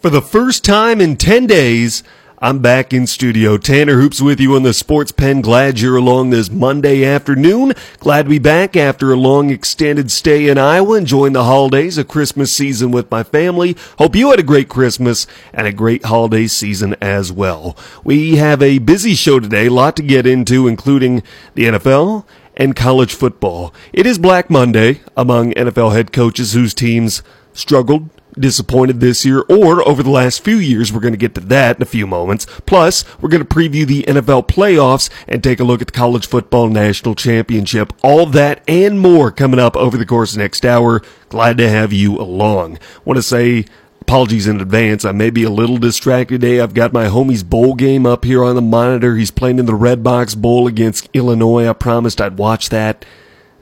For the first time in 10 days, I'm back in studio. Tanner Hoops with you on the Sports Pen. Glad you're along this Monday afternoon. Glad to be back after a long extended stay in Iowa, enjoying the holidays, a Christmas season with my family. Hope you had a great Christmas and a great holiday season as well. We have a busy show today, a lot to get into, including the NFL and college football. It is Black Monday among NFL head coaches whose teams struggled disappointed this year or over the last few years. We're going to get to that in a few moments. Plus, we're going to preview the NFL playoffs and take a look at the college football national championship. All that and more coming up over the course of the next hour. Glad to have you along. Want to say apologies in advance. I may be a little distracted today. I've got my homie's bowl game up here on the monitor. He's playing in the Redbox Bowl against Illinois. I promised I'd watch that.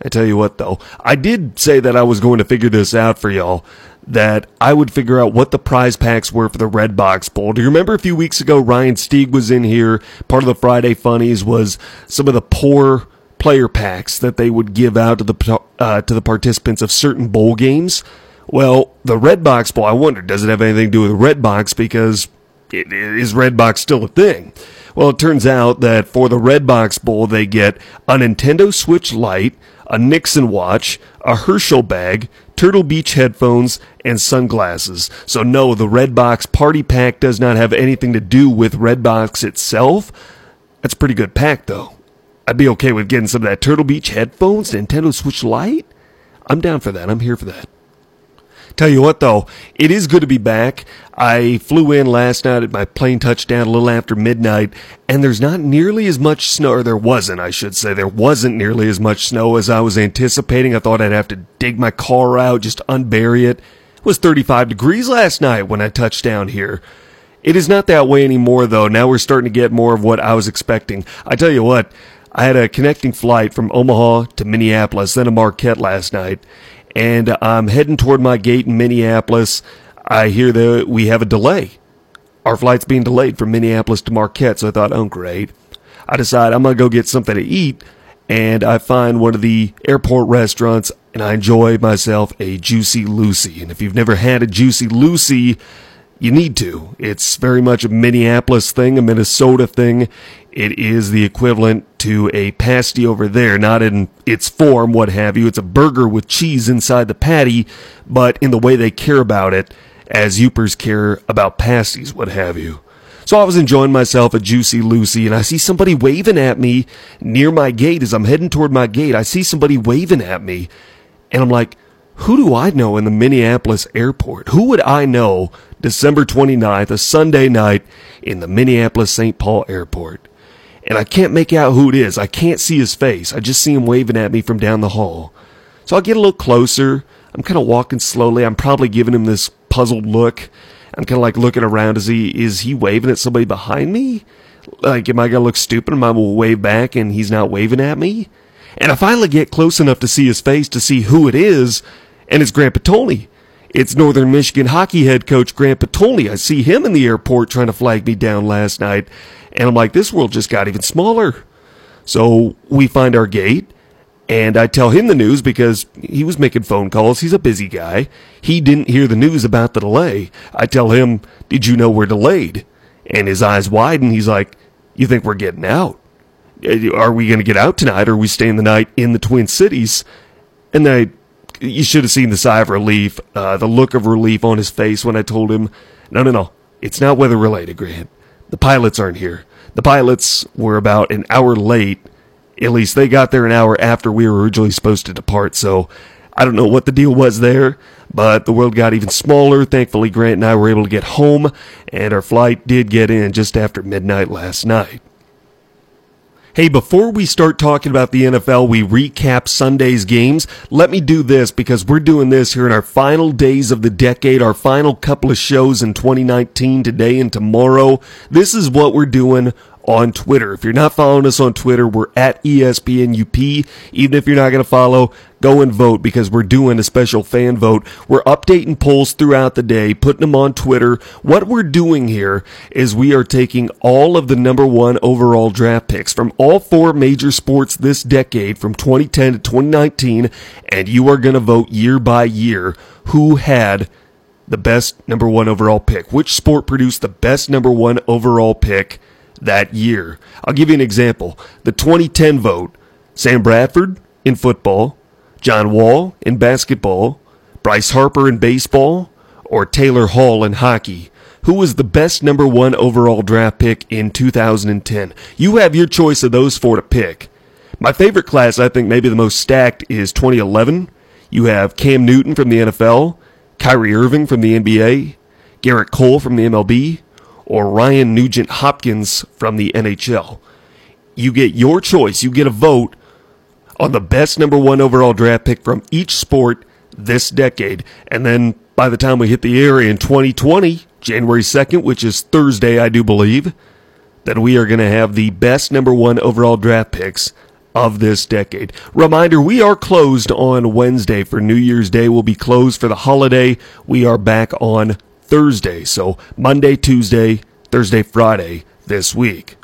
I tell you what though, I did say that I was going to figure this out for y'all that I would figure out what the prize packs were for the Redbox Bowl. Do you remember a few weeks ago Ryan Stieg was in here? Part of the Friday Funnies was some of the poor player packs that they would give out to the uh, to the participants of certain bowl games. Well, the Redbox Bowl, I wonder, does it have anything to do with Redbox because it, is Redbox still a thing? Well, it turns out that for the Red Box Bowl, they get a Nintendo Switch Lite, a Nixon watch, a Herschel bag, Turtle Beach headphones, and sunglasses. So no, the Redbox party pack does not have anything to do with Redbox itself. That's a pretty good pack though. I'd be okay with getting some of that Turtle Beach headphones, Nintendo Switch Lite. I'm down for that. I'm here for that. Tell you what, though, it is good to be back. I flew in last night my plane touchdown a little after midnight, and there's not nearly as much snow, or there wasn't, I should say. There wasn't nearly as much snow as I was anticipating. I thought I'd have to dig my car out, just unbury it. It was 35 degrees last night when I touched down here. It is not that way anymore, though. Now we're starting to get more of what I was expecting. I tell you what, I had a connecting flight from Omaha to Minneapolis, then to Marquette last night, and I'm heading toward my gate in Minneapolis. I hear that we have a delay. Our flight's being delayed from Minneapolis to Marquette, so I thought, oh, great. I decide I'm going to go get something to eat, and I find one of the airport restaurants, and I enjoy myself a Juicy Lucy. And if you've never had a Juicy Lucy, you need to. It's very much a Minneapolis thing, a Minnesota thing. It is the equivalent to a pasty over there, not in its form, what have you. It's a burger with cheese inside the patty, but in the way they care about it, as Yoopers care about pasties, what have you. So I was enjoying myself at Juicy Lucy, and I see somebody waving at me near my gate as I'm heading toward my gate. I see somebody waving at me, and I'm like, who do I know in the Minneapolis airport? Who would I know December 29th, a Sunday night, in the Minneapolis St. Paul airport? And I can't make out who it is. I can't see his face. I just see him waving at me from down the hall. So I'll get a little closer. I'm kind of walking slowly. I'm probably giving him this puzzled look. I'm kind of like looking around. Is he is he waving at somebody behind me? Like, am I gonna look stupid? Am I gonna wave back and he's not waving at me? And I finally get close enough to see his face to see who it is, and it's Grant Potulny. It's Northern Michigan hockey head coach Grant Potulny. I see him in the airport trying to flag me down last night, and I'm like, this world just got even smaller. So we find our gate, and I tell him the news because he was making phone calls. He's a busy guy. He didn't hear the news about the delay. I tell him, Did you know we're delayed? And his eyes widen. He's like, You think we're getting out? Eh, are we going to get out tonight? Or are we staying the night in the Twin Cities? And I, you should have seen the sigh of relief, uh, the look of relief on his face when I told him, No, no, no. It's not weather related, Grant. The pilots aren't here. The pilots were about an hour late at least they got there an hour after we were originally supposed to depart, so I don't know what the deal was there, but the world got even smaller. Thankfully, Grant and I were able to get home, and our flight did get in just after midnight last night. Hey, before we start talking about the NFL, we recap Sunday's games. Let me do this because we're doing this here in our final days of the decade, our final couple of shows in 2019, today and tomorrow. This is what we're doing on Twitter. If you're not following us on Twitter, we're at ESPNUP. Even if you're not going to follow, go and vote because we're doing a special fan vote. We're updating polls throughout the day, putting them on Twitter. What we're doing here is we are taking all of the number one overall draft picks from all four major sports this decade from 2010 to 2019, and you are going to vote year by year who had the best number one overall pick? Which sport produced the best number one overall pick that year? I'll give you an example. The 2010 vote Sam Bradford in football, John Wall in basketball, Bryce Harper in baseball, or Taylor Hall in hockey. Who was the best number one overall draft pick in 2010? You have your choice of those four to pick. My favorite class, I think maybe the most stacked, is 2011. You have Cam Newton from the NFL, Kyrie Irving from the NBA, Gerrit Cole from the MLB, or Ryan Nugent Hopkins from the NHL. You get your choice. You get a vote on the best number one overall draft pick from each sport this decade. And then by the time we hit the area in 2020, January 2nd, which is Thursday, I do believe, that we are going to have the best number one overall draft picks of this decade. Reminder, we are closed on Wednesday for New Year's Day. We'll be closed for the holiday. We are back on Thursday. So Monday, Tuesday, Thursday, Friday this week.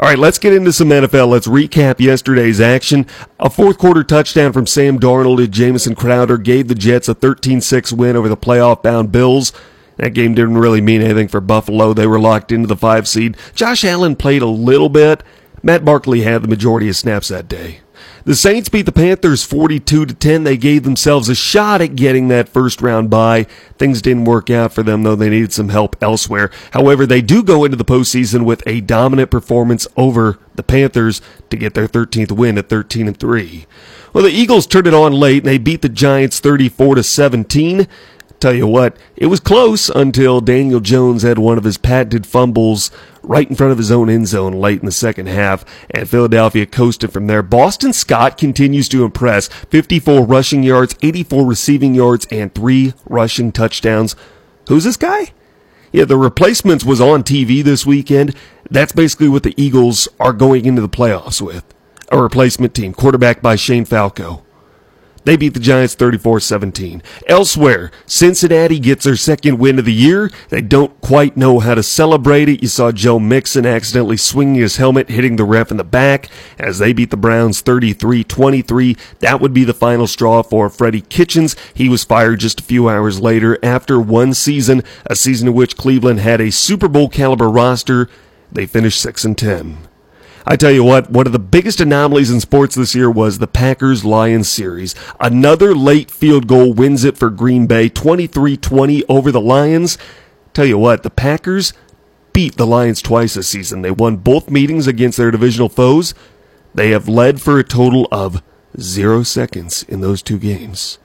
All right, let's get into some NFL. Let's recap yesterday's action. A fourth quarter touchdown from Sam Darnold to Jamison Crowder gave the Jets a 13-6 win over the playoff bound Bills. That game didn't really mean anything for Buffalo. They were locked into the five seed. Josh Allen played a little bit. Matt Barkley had the majority of snaps that day. The Saints beat the Panthers 42 to 10. They gave themselves a shot at getting that first round bye. Things didn't work out for them though. They needed some help elsewhere. However, they do go into the postseason with a dominant performance over the Panthers to get their 13th win at 13 and 3. Well, the Eagles turned it on late and they beat the Giants 34 to 17. Tell you what, it was close until Daniel Jones had one of his patented fumbles right in front of his own end zone late in the second half, and Philadelphia coasted from there. Boston Scott continues to impress 54 rushing yards, 84 receiving yards, and three rushing touchdowns. Who's this guy? Yeah, the replacements was on TV this weekend. That's basically what the Eagles are going into the playoffs with. A replacement team, quarterback by Shane Falco. They beat the Giants 34-17. Elsewhere, Cincinnati gets their second win of the year. They don't quite know how to celebrate it. You saw Joe Mixon accidentally swinging his helmet, hitting the ref in the back as they beat the Browns 33-23. That would be the final straw for Freddie Kitchens. He was fired just a few hours later after one season, a season in which Cleveland had a Super Bowl caliber roster. They finished 6 and 10. I tell you what, one of the biggest anomalies in sports this year was the Packers Lions series. Another late field goal wins it for Green Bay, 23-20 over the Lions. Tell you what, the Packers beat the Lions twice this season. They won both meetings against their divisional foes. They have led for a total of zero seconds in those two games.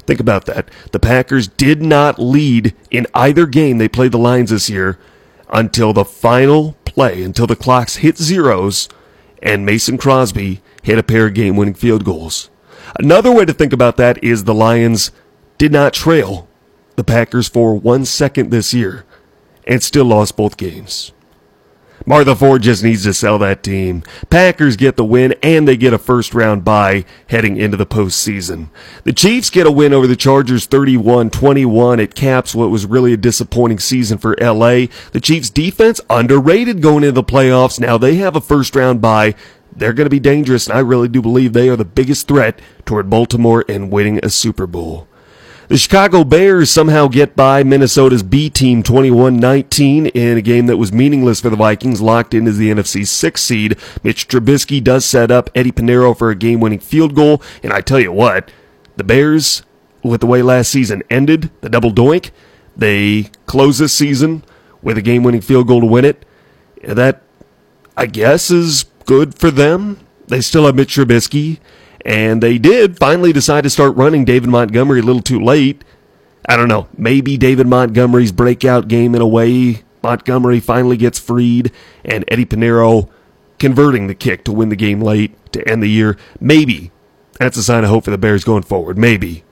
Think about that. The Packers did not lead in either game they played the Lions this year until the final play until the clocks hit zeros and Mason Crosby hit a pair of game winning field goals. Another way to think about that is the Lions did not trail the Packers for one second this year and still lost both games. Martha Ford just needs to sell that team. Packers get the win and they get a first round bye heading into the postseason. The Chiefs get a win over the Chargers 31-21. It caps what was really a disappointing season for LA. The Chiefs defense underrated going into the playoffs. Now they have a first round bye. They're going to be dangerous and I really do believe they are the biggest threat toward Baltimore and winning a Super Bowl. The Chicago Bears somehow get by Minnesota's B team 21-19 in a game that was meaningless for the Vikings, locked into the NFC 6 seed. Mitch Trubisky does set up Eddie Piñeiro for a game-winning field goal, and I tell you what, the Bears, with the way last season ended, the double doink, they close this season with a game-winning field goal to win it. That, I guess, is good for them. They still have Mitch Trubisky. And they did finally decide to start running David Montgomery a little too late. I don't know. Maybe David Montgomery's breakout game in a way. Montgomery finally gets freed, and Eddie Piñeiro converting the kick to win the game late to end the year. Maybe. That's a sign of hope for the Bears going forward. Maybe.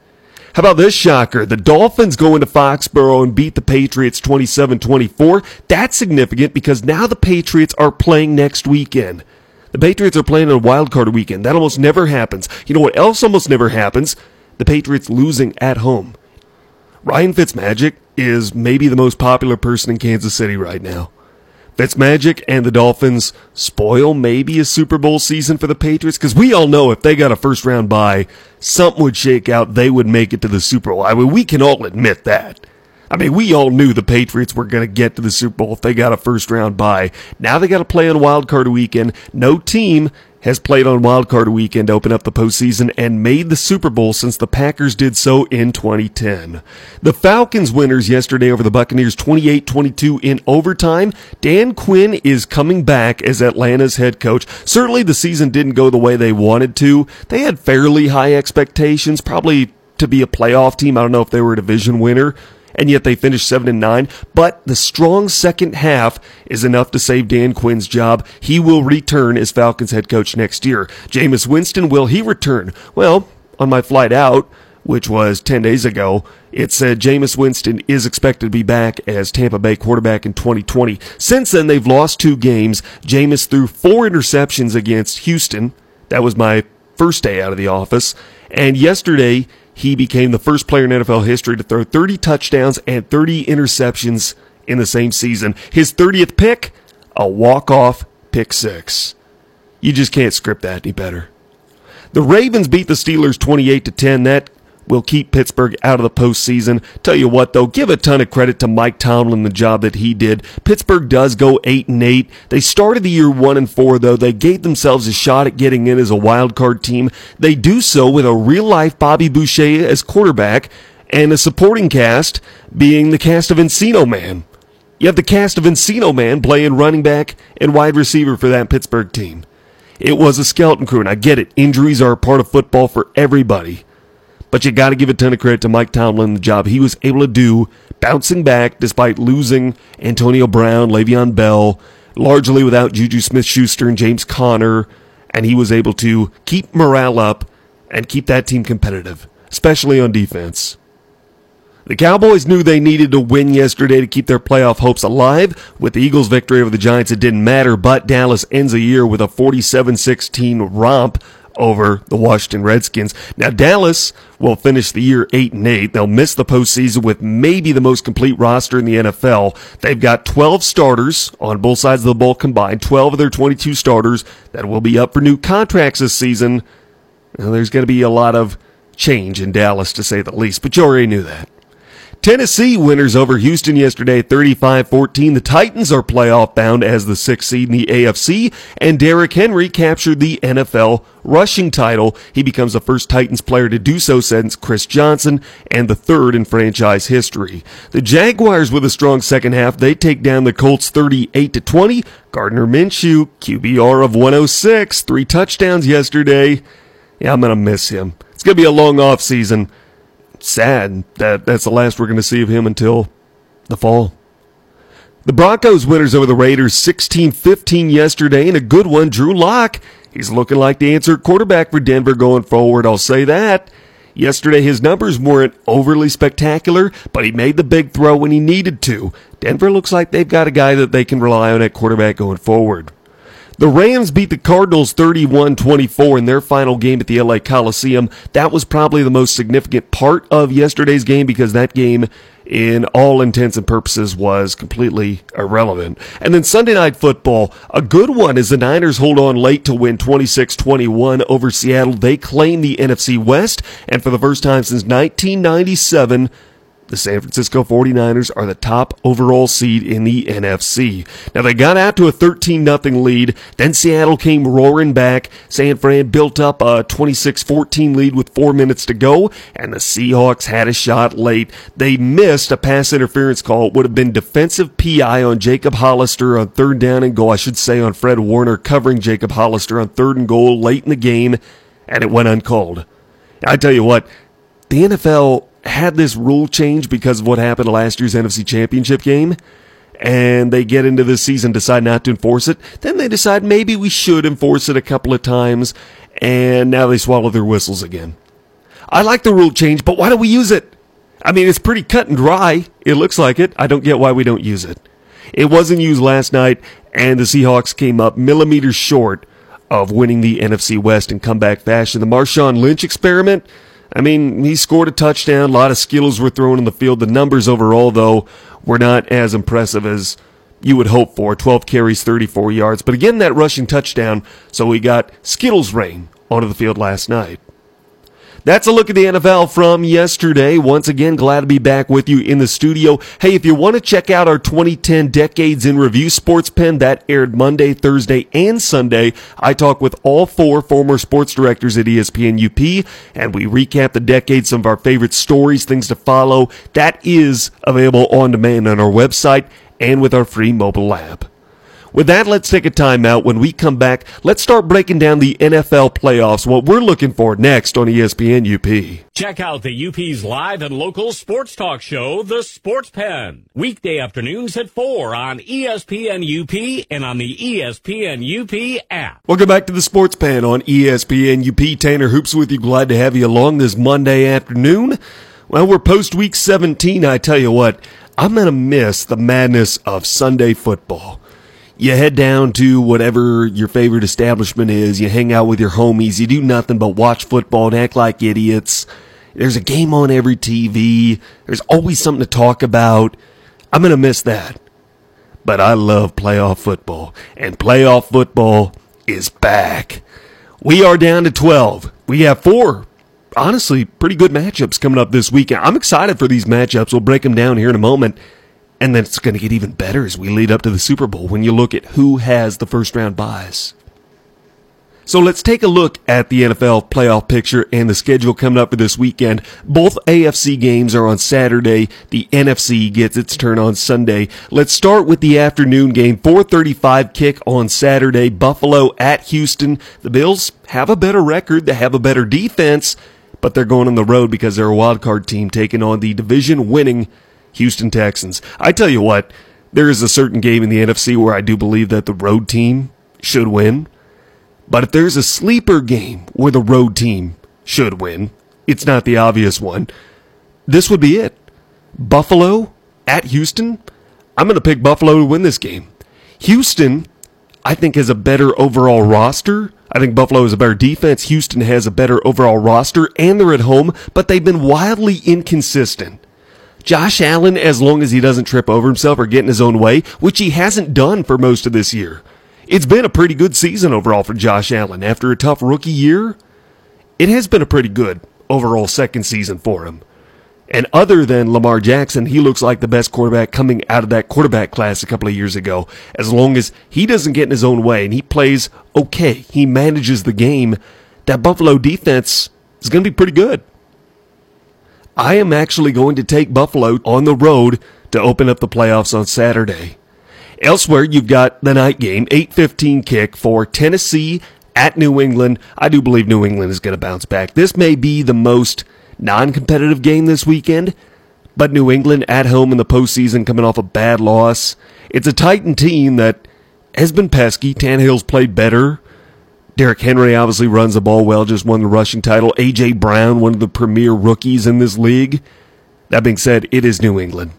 How about this shocker? The Dolphins go into Foxborough and beat the Patriots 27 24. That's significant because now the Patriots are playing next weekend. The Patriots are playing on a wild card weekend. That almost never happens. You know what else almost never happens? The Patriots losing at home. Ryan Fitzmagic is maybe the most popular person in Kansas City right now. Fitzmagic and the Dolphins spoil maybe a Super Bowl season for the Patriots because we all know if they got a first round bye, something would shake out. They would make it to the Super Bowl. I mean, we can all admit that. I mean, we all knew the Patriots were going to get to the Super Bowl if they got a first round bye. Now they got to play on wild card weekend. No team has played on wild card weekend to open up the postseason and made the Super Bowl since the Packers did so in 2010. The Falcons winners yesterday over the Buccaneers 28-22 in overtime. Dan Quinn is coming back as Atlanta's head coach. Certainly the season didn't go the way they wanted to. They had fairly high expectations, probably to be a playoff team. I don't know if they were a division winner and yet they finished 7 and 9. But the strong second half is enough to save Dan Quinn's job. He will return as Falcons head coach next year. Jameis Winston, will he return? Well, on my flight out, which was 10 days ago, it said Jameis Winston is expected to be back as Tampa Bay quarterback in 2020. Since then, they've lost two games. Jameis threw four interceptions against Houston. That was my first day out of the office. And yesterday, he became the first player in NFL history to throw 30 touchdowns and 30 interceptions in the same season. His 30th pick, a walk-off pick six. You just can't script that any better. The Ravens beat the Steelers 28 to 10. That will keep Pittsburgh out of the postseason. Tell you what, though, give a ton of credit to Mike Tomlin the job that he did. Pittsburgh does go eight and eight. They started the year one and four, though. They gave themselves a shot at getting in as a wild card team. They do so with a real life Bobby Boucher as quarterback and a supporting cast being the cast of Encino Man. You have the cast of Encino Man playing running back and wide receiver for that Pittsburgh team. It was a skeleton crew, and I get it. Injuries are a part of football for everybody. But you got to give a ton of credit to Mike Tomlin, the job he was able to do, bouncing back despite losing Antonio Brown, Le'Veon Bell, largely without Juju Smith Schuster and James Conner. And he was able to keep morale up and keep that team competitive, especially on defense. The Cowboys knew they needed to win yesterday to keep their playoff hopes alive. With the Eagles' victory over the Giants, it didn't matter, but Dallas ends the year with a 47 16 romp over the Washington Redskins. Now Dallas will finish the year 8 and 8. They'll miss the postseason with maybe the most complete roster in the NFL. They've got 12 starters on both sides of the ball combined, 12 of their 22 starters that will be up for new contracts this season. Now, there's going to be a lot of change in Dallas to say the least, but you already knew that. Tennessee winners over Houston yesterday 35-14. The Titans are playoff bound as the sixth seed in the AFC, and Derrick Henry captured the NFL rushing title. He becomes the first Titans player to do so since Chris Johnson and the third in franchise history. The Jaguars with a strong second half, they take down the Colts 38 to 20. Gardner Minshew, QBR of 106, three touchdowns yesterday. Yeah, I'm going to miss him. It's going to be a long off season sad that that's the last we're going to see of him until the fall. The Broncos winners over the Raiders 16-15 yesterday and a good one. Drew Lock, he's looking like the answer quarterback for Denver going forward. I'll say that. Yesterday, his numbers weren't overly spectacular, but he made the big throw when he needed to. Denver looks like they've got a guy that they can rely on at quarterback going forward. The Rams beat the Cardinals 31-24 in their final game at the LA Coliseum. That was probably the most significant part of yesterday's game because that game in all intents and purposes was completely irrelevant. And then Sunday night football, a good one as the Niners hold on late to win 26-21 over Seattle. They claim the NFC West and for the first time since 1997 the San Francisco 49ers are the top overall seed in the NFC. Now they got out to a 13 0 lead, then Seattle came roaring back. San Fran built up a 26-14 lead with 4 minutes to go, and the Seahawks had a shot late. They missed a pass interference call. It would have been defensive PI on Jacob Hollister on third down and goal, I should say on Fred Warner covering Jacob Hollister on third and goal late in the game, and it went uncalled. I tell you what, the NFL had this rule change because of what happened last year's NFC Championship game, and they get into this season, decide not to enforce it, then they decide maybe we should enforce it a couple of times, and now they swallow their whistles again. I like the rule change, but why don't we use it? I mean, it's pretty cut and dry. It looks like it. I don't get why we don't use it. It wasn't used last night, and the Seahawks came up millimeters short of winning the NFC West in comeback fashion. The Marshawn Lynch experiment, I mean, he scored a touchdown. A lot of Skittles were thrown in the field. The numbers overall, though, were not as impressive as you would hope for. 12 carries, 34 yards. But again, that rushing touchdown. So we got Skittles rain onto the field last night. That's a look at the NFL from yesterday. Once again, glad to be back with you in the studio. Hey, if you want to check out our 2010 Decades in Review Sports Pen, that aired Monday, Thursday, and Sunday. I talk with all four former sports directors at ESPN UP, and we recap the decades, some of our favorite stories, things to follow. That is available on demand on our website and with our free mobile app. With that, let's take a timeout. When we come back, let's start breaking down the NFL playoffs, what we're looking for next on ESPN UP. Check out the UP's live and local sports talk show, The Sports Pen. Weekday afternoons at 4 on ESPN UP and on the ESPN UP app. Welcome back to The Sports Pen on ESPN UP. Tanner Hoops with you. Glad to have you along this Monday afternoon. Well, we're post week 17. I tell you what, I'm going to miss the madness of Sunday football you head down to whatever your favorite establishment is, you hang out with your homies, you do nothing but watch football and act like idiots. There's a game on every TV. There's always something to talk about. I'm going to miss that. But I love playoff football, and playoff football is back. We are down to 12. We have four, honestly, pretty good matchups coming up this weekend. I'm excited for these matchups. We'll break them down here in a moment. And then it's going to get even better as we lead up to the Super Bowl when you look at who has the first round byes. So let's take a look at the NFL playoff picture and the schedule coming up for this weekend. Both AFC games are on Saturday. The NFC gets its turn on Sunday. Let's start with the afternoon game. 435 kick on Saturday. Buffalo at Houston. The Bills have a better record. They have a better defense, but they're going on the road because they're a wild card team taking on the division winning Houston Texans. I tell you what, there is a certain game in the NFC where I do believe that the road team should win. But if there's a sleeper game where the road team should win, it's not the obvious one. This would be it. Buffalo at Houston. I'm going to pick Buffalo to win this game. Houston, I think, has a better overall roster. I think Buffalo has a better defense. Houston has a better overall roster, and they're at home, but they've been wildly inconsistent. Josh Allen, as long as he doesn't trip over himself or get in his own way, which he hasn't done for most of this year. It's been a pretty good season overall for Josh Allen. After a tough rookie year, it has been a pretty good overall second season for him. And other than Lamar Jackson, he looks like the best quarterback coming out of that quarterback class a couple of years ago. As long as he doesn't get in his own way and he plays okay, he manages the game, that Buffalo defense is going to be pretty good. I am actually going to take Buffalo on the road to open up the playoffs on Saturday. Elsewhere, you've got the night game, 8:15 kick for Tennessee at New England. I do believe New England is going to bounce back. This may be the most non-competitive game this weekend, but New England at home in the postseason coming off a bad loss. It's a Titan team that has been pesky. Tannehill's played better. Derrick Henry obviously runs the ball well, just won the rushing title. A.J. Brown, one of the premier rookies in this league. That being said, it is New England.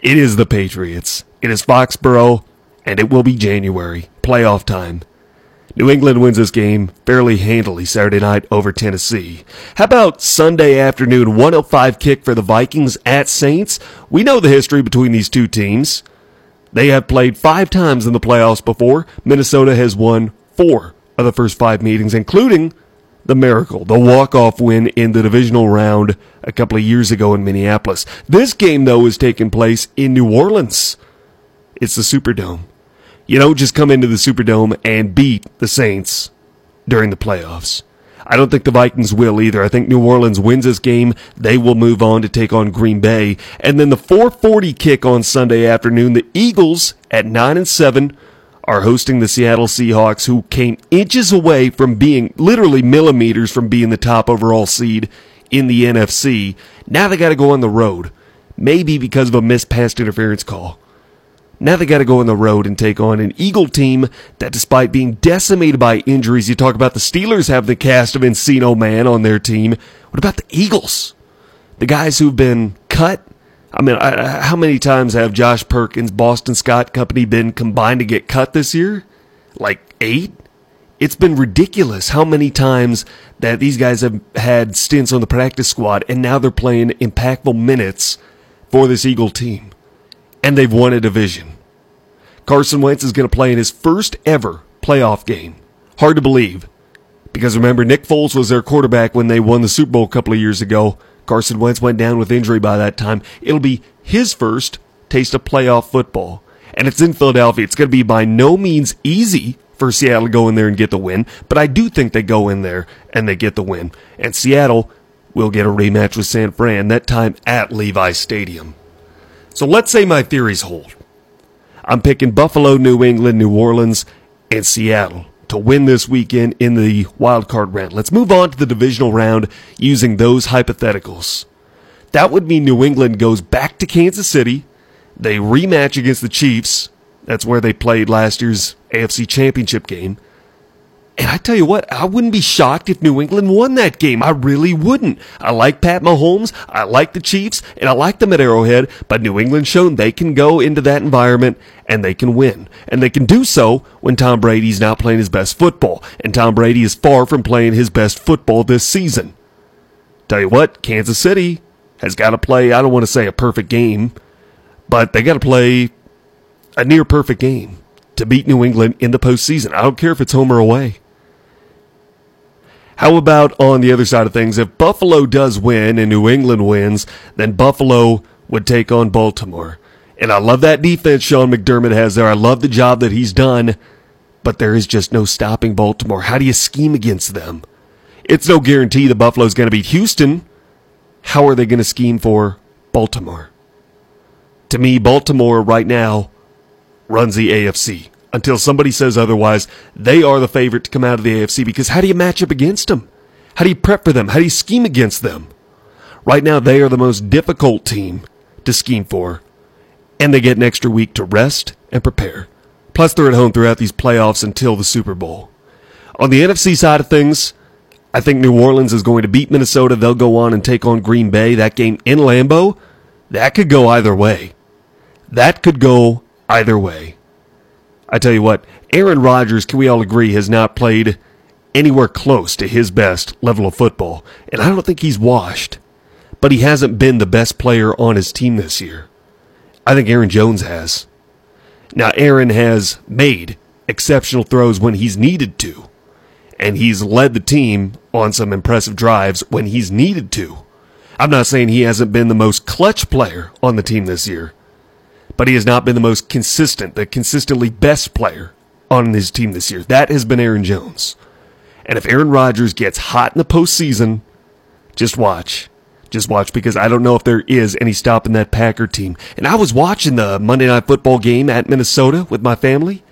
It is the Patriots. It is Foxborough, and it will be January, playoff time. New England wins this game fairly handily Saturday night over Tennessee. How about Sunday afternoon 105 kick for the Vikings at Saints? We know the history between these two teams. They have played five times in the playoffs before. Minnesota has won four of the first five meetings, including the miracle, the walk-off win in the divisional round a couple of years ago in Minneapolis. This game, though, is taking place in New Orleans. It's the Superdome. You don't just come into the Superdome and beat the Saints during the playoffs. I don't think the Vikings will either. I think New Orleans wins this game. They will move on to take on Green Bay. And then the 440 kick on Sunday afternoon, the Eagles at 9 and 7 are hosting the Seattle Seahawks, who came inches away from being literally millimeters from being the top overall seed in the NFC. Now they got to go on the road, maybe because of a missed pass interference call. Now they got to go on the road and take on an Eagle team that, despite being decimated by injuries, you talk about the Steelers have the cast of Encino Man on their team. What about the Eagles? The guys who've been cut I mean, I, how many times have Josh Perkins, Boston Scott Company been combined to get cut this year? Like eight? It's been ridiculous how many times that these guys have had stints on the practice squad and now they're playing impactful minutes for this Eagle team. And they've won a division. Carson Wentz is going to play in his first ever playoff game. Hard to believe. Because remember, Nick Foles was their quarterback when they won the Super Bowl a couple of years ago. Carson Wentz went down with injury by that time. It'll be his first taste of playoff football. And it's in Philadelphia. It's going to be by no means easy for Seattle to go in there and get the win, but I do think they go in there and they get the win. And Seattle will get a rematch with San Fran, that time at Levi Stadium. So let's say my theories hold. I'm picking Buffalo, New England, New Orleans, and Seattle to win this weekend in the wild card round. Let's move on to the divisional round using those hypotheticals. That would mean New England goes back to Kansas City. They rematch against the Chiefs. That's where they played last year's AFC Championship game. And I tell you what, I wouldn't be shocked if New England won that game. I really wouldn't. I like Pat Mahomes, I like the Chiefs, and I like them at Arrowhead, but New England shown they can go into that environment and they can win. And they can do so when Tom Brady's not playing his best football. And Tom Brady is far from playing his best football this season. Tell you what, Kansas City has got to play, I don't want to say a perfect game, but they got to play a near perfect game to beat New England in the postseason. I don't care if it's home or away. How about on the other side of things? If Buffalo does win and New England wins, then Buffalo would take on Baltimore. And I love that defense Sean McDermott has there. I love the job that he's done, but there is just no stopping Baltimore. How do you scheme against them? It's no guarantee that Buffalo's going to beat Houston. How are they going to scheme for Baltimore? To me, Baltimore right now runs the AFC until somebody says otherwise. They are the favorite to come out of the AFC because how do you match up against them? How do you prep for them? How do you scheme against them? Right now, they are the most difficult team to scheme for, and they get an extra week to rest and prepare. Plus, they're at home throughout these playoffs until the Super Bowl. On the NFC side of things, I think New Orleans is going to beat Minnesota. They'll go on and take on Green Bay. That game in Lambeau, that could go either way. That could go either way. I tell you what, Aaron Rodgers, can we all agree, has not played anywhere close to his best level of football. And I don't think he's washed. But he hasn't been the best player on his team this year. I think Aaron Jones has. Now, Aaron has made exceptional throws when he's needed to. And he's led the team on some impressive drives when he's needed to. I'm not saying he hasn't been the most clutch player on the team this year but he has not been the most consistent, the consistently best player on his team this year. That has been Aaron Jones. And if Aaron Rodgers gets hot in the postseason, just watch. Just watch because I don't know if there is any stopping that Packer team. And I was watching the Monday Night Football game at Minnesota with my family.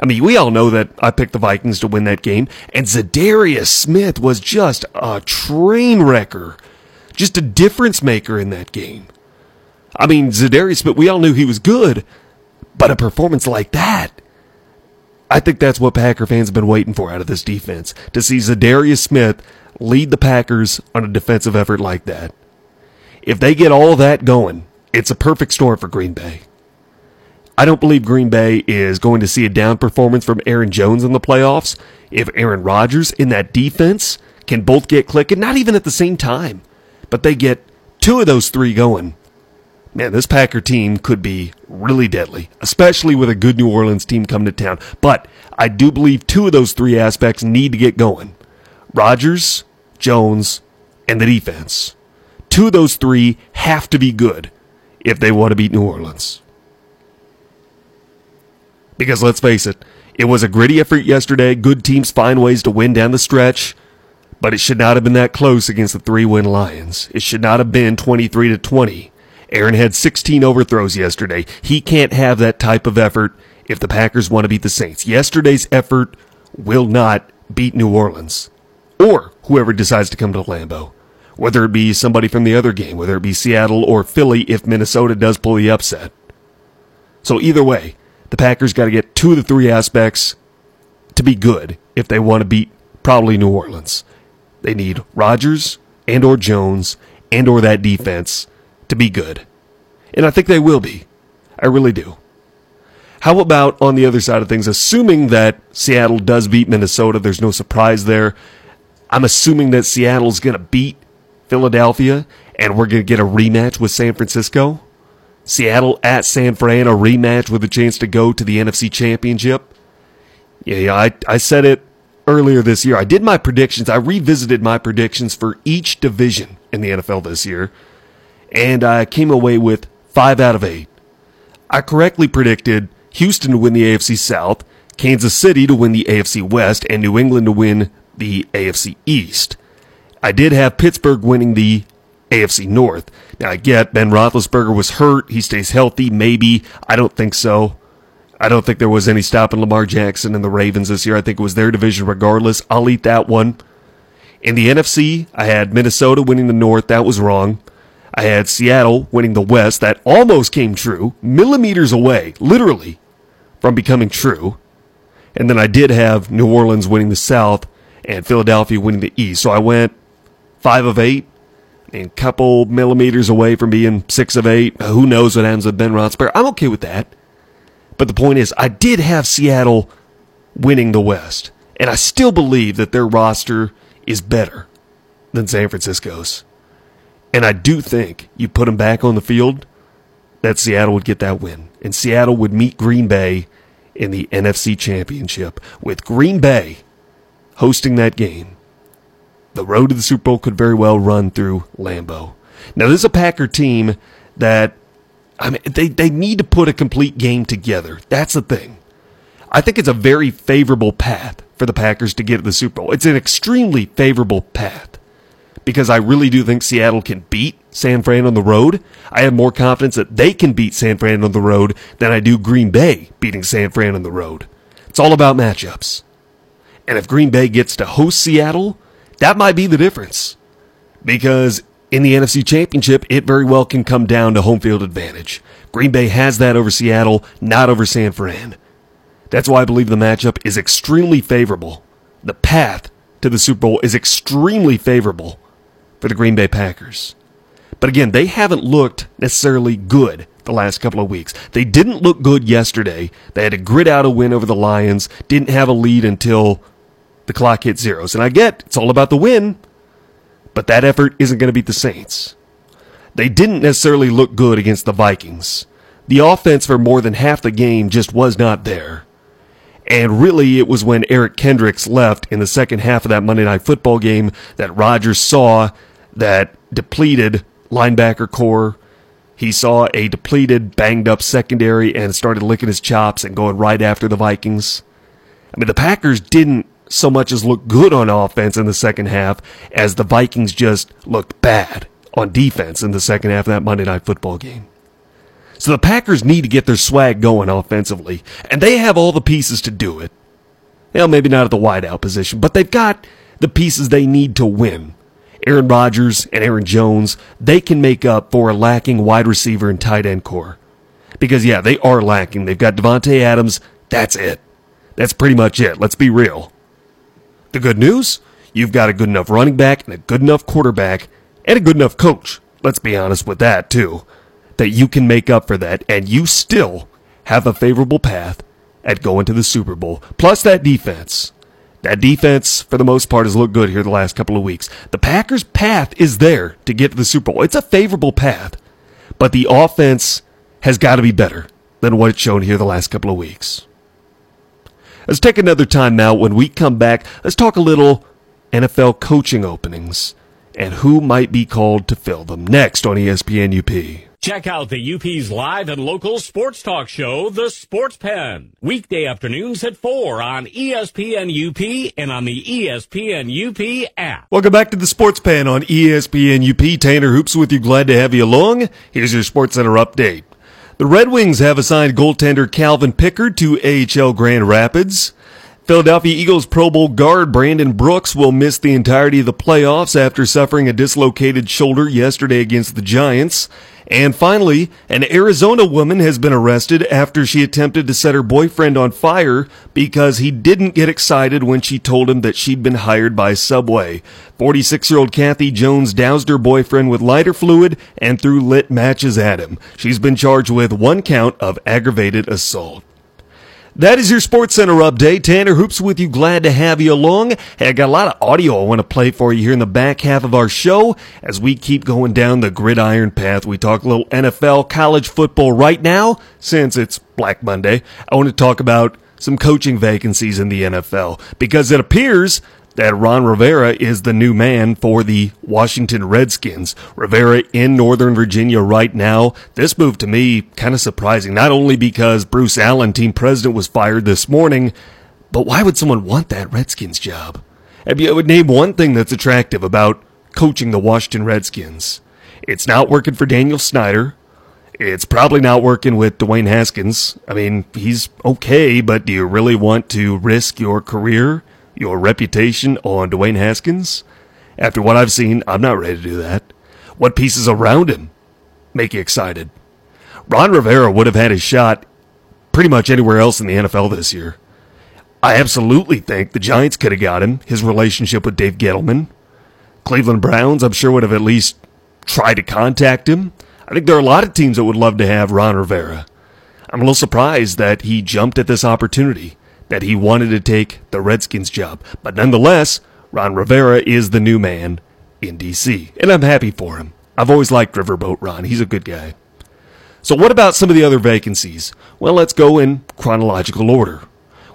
I mean, we all know that I picked the Vikings to win that game, and Za'Darius Smith was just a train wrecker, just a difference maker in that game. I mean, Za'Darius Smith, we all knew he was good, but a performance like that, I think that's what Packer fans have been waiting for out of this defense to see Za'Darius Smith lead the Packers on a defensive effort like that. If they get all that going, it's a perfect storm for Green Bay. I don't believe Green Bay is going to see a down performance from Aaron Jones in the playoffs. If Aaron Rodgers in that defense can both get clicking, not even at the same time, but they get two of those three going, man, this Packer team could be really deadly, especially with a good New Orleans team coming to town. But I do believe two of those three aspects need to get going Rodgers, Jones, and the defense. Two of those three have to be good if they want to beat New Orleans. Because let's face it, it was a gritty effort yesterday. Good teams find ways to win down the stretch, but it should not have been that close against the three win Lions. It should not have been 23 to 20 Aaron had 16 overthrows yesterday. He can't have that type of effort if the Packers want to beat the Saints. Yesterday's effort will not beat New Orleans or whoever decides to come to Lambeau. Whether it be somebody from the other game, whether it be Seattle or Philly if Minnesota does pull the upset. So either way, the Packers got to get two of the three aspects to be good if they want to beat probably New Orleans. They need Rodgers and or Jones and or that defense to be good. And I think they will be. I really do. How about on the other side of things, assuming that Seattle does beat Minnesota, there's no surprise there. I'm assuming that Seattle's going to beat Philadelphia and we're going to get a rematch with San Francisco. Seattle at San Fran, a rematch with a chance to go to the NFC Championship. Yeah, yeah I, I said it earlier this year. I did my predictions. I revisited my predictions for each division in the NFL this year, and I came away with five out of eight. I correctly predicted Houston to win the AFC South, Kansas City to win the AFC West, and New England to win the AFC East. I did have Pittsburgh winning the AFC North. Now I get Ben Roethlisberger was hurt. He stays healthy. Maybe. I don't think so. I don't think there was any stopping Lamar Jackson and the Ravens this year. I think it was their division regardless. I'll eat that one. In the NFC, I had Minnesota winning the North. That was wrong. I had Seattle winning the West. That almost came true. Millimeters away, literally, from becoming true. And then I did have New Orleans winning the South and Philadelphia winning the East. So I went five of eight and a couple millimeters away from being six of eight. Who knows what happens with Ben Roethlisberger? I'm okay with that. But the point is, I did have Seattle winning the West, and I still believe that their roster is better than San Francisco's. And I do think you put them back on the field, that Seattle would get that win. And Seattle would meet Green Bay in the NFC Championship with Green Bay hosting that game. The road to the Super Bowl could very well run through Lambeau. Now, this is a Packer team that I mean, they, they need to put a complete game together. That's the thing. I think it's a very favorable path for the Packers to get to the Super Bowl. It's an extremely favorable path because I really do think Seattle can beat San Fran on the road. I have more confidence that they can beat San Fran on the road than I do Green Bay beating San Fran on the road. It's all about matchups. And if Green Bay gets to host Seattle, that might be the difference. Because in the NFC Championship, it very well can come down to home field advantage. Green Bay has that over Seattle, not over San Fran. That's why I believe the matchup is extremely favorable. The path to the Super Bowl is extremely favorable for the Green Bay Packers. But again, they haven't looked necessarily good the last couple of weeks. They didn't look good yesterday. They had to grit out a win over the Lions, didn't have a lead until the clock hit zeros. And I get it's all about the win, but that effort isn't going to beat the Saints. They didn't necessarily look good against the Vikings. The offense for more than half the game just was not there. And really, it was when Eric Kendricks left in the second half of that Monday Night Football game that Rodgers saw that depleted linebacker corps. He saw a depleted, banged up secondary and started licking his chops and going right after the Vikings. I mean, the Packers didn't so much as look good on offense in the second half as the Vikings just looked bad on defense in the second half of that Monday night football game. So the Packers need to get their swag going offensively, and they have all the pieces to do it. Well, maybe not at the wideout position, but they've got the pieces they need to win. Aaron Rodgers and Aaron Jones, they can make up for a lacking wide receiver and tight end corps. Because, yeah, they are lacking. They've got Davante Adams. That's it. That's pretty much it. Let's be real. The good news? You've got a good enough running back and a good enough quarterback and a good enough coach. Let's be honest with that, too. That you can make up for that and you still have a favorable path at going to the Super Bowl. Plus that defense. That defense, for the most part, has looked good here the last couple of weeks. The Packers' path is there to get to the Super Bowl. It's a favorable path, but the offense has got to be better than what it's shown here the last couple of weeks. Let's take another time now. When we come back, let's talk a little NFL coaching openings and who might be called to fill them next on ESPN UP. Check out the UP's live and local sports talk show, The Sports Pen. Weekday afternoons at 4 on ESPN UP and on the ESPN UP app. Welcome back to The Sports Pen on ESPN UP. Tanner Hoops with you. Glad to have you along. Here's your Sports Center update. The Red Wings have assigned goaltender Calvin Pickard to AHL Grand Rapids. Philadelphia Eagles Pro Bowl guard Brandon Brooks will miss the entirety of the playoffs after suffering a dislocated shoulder yesterday against the Giants. And finally, an Arizona woman has been arrested after she attempted to set her boyfriend on fire because he didn't get excited when she told him that she'd been hired by Subway. 46 year old Kathy Jones doused her boyfriend with lighter fluid and threw lit matches at him. She's been charged with one count of aggravated assault. That is your Sports Center update. Tanner Hoops with you. Glad to have you along. Hey, I got a lot of audio I want to play for you here in the back half of our show as we keep going down the gridiron path. We talk a little NFL, college football right now since it's Black Monday. I want to talk about some coaching vacancies in the NFL because it appears that Ron Rivera is the new man for the Washington Redskins. Rivera in Northern Virginia right now. This move to me kind of surprising, not only because Bruce Allen, team president, was fired this morning, but why would someone want that Redskins job? You would name one thing that's attractive about coaching the Washington Redskins, it's not working for Daniel Snyder. It's probably not working with Dwayne Haskins. I mean, he's okay, but do you really want to risk your career, your reputation on Dwayne Haskins? After what I've seen, I'm not ready to do that. What pieces around him make you excited? Ron Rivera would have had his shot pretty much anywhere else in the NFL this year. I absolutely think the Giants could have got him. His relationship with Dave Gettleman. Cleveland Browns, I'm sure, would have at least tried to contact him. I think there are a lot of teams that would love to have Ron Rivera. I'm a little surprised that he jumped at this opportunity, that he wanted to take the Redskins job. But nonetheless, Ron Rivera is the new man in D.C., and I'm happy for him. I've always liked Riverboat Ron. He's a good guy. So, what about some of the other vacancies? Well, let's go in chronological order.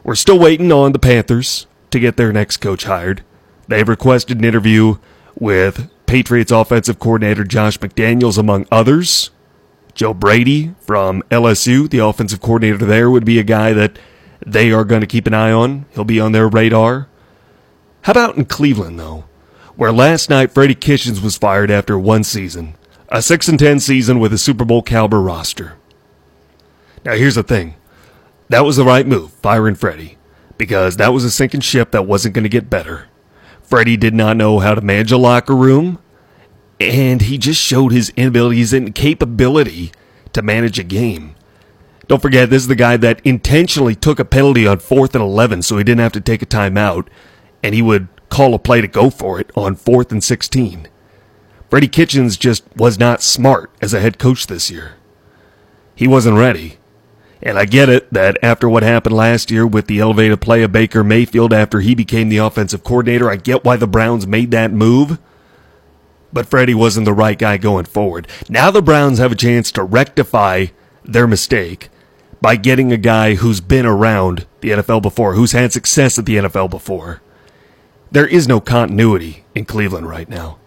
We're still waiting on the Panthers to get their next coach hired. They've requested an interview with Patriots offensive coordinator Josh McDaniels, among others. Joe Brady from LSU, the offensive coordinator there, would be a guy that they are going to keep an eye on. He'll be on their radar. How about in Cleveland, though, where last night Freddie Kitchens was fired after one season, a 6 and 10 season with a Super Bowl caliber roster? Now, here's the thing that was the right move, firing Freddie, because that was a sinking ship that wasn't going to get better. Freddie did not know how to manage a locker room, and he just showed his inabilities and capability to manage a game. Don't forget, this is the guy that intentionally took a penalty on 4th and 11 so he didn't have to take a timeout, and he would call a play to go for it on 4th and 16. Freddie Kitchens just was not smart as a head coach this year. He wasn't ready. And I get it that after what happened last year with the elevated play of Baker Mayfield after he became the offensive coordinator, I get why the Browns made that move. But Freddie wasn't the right guy going forward. Now the Browns have a chance to rectify their mistake by getting a guy who's been around the NFL before, who's had success at the NFL before. There is no continuity in Cleveland right now.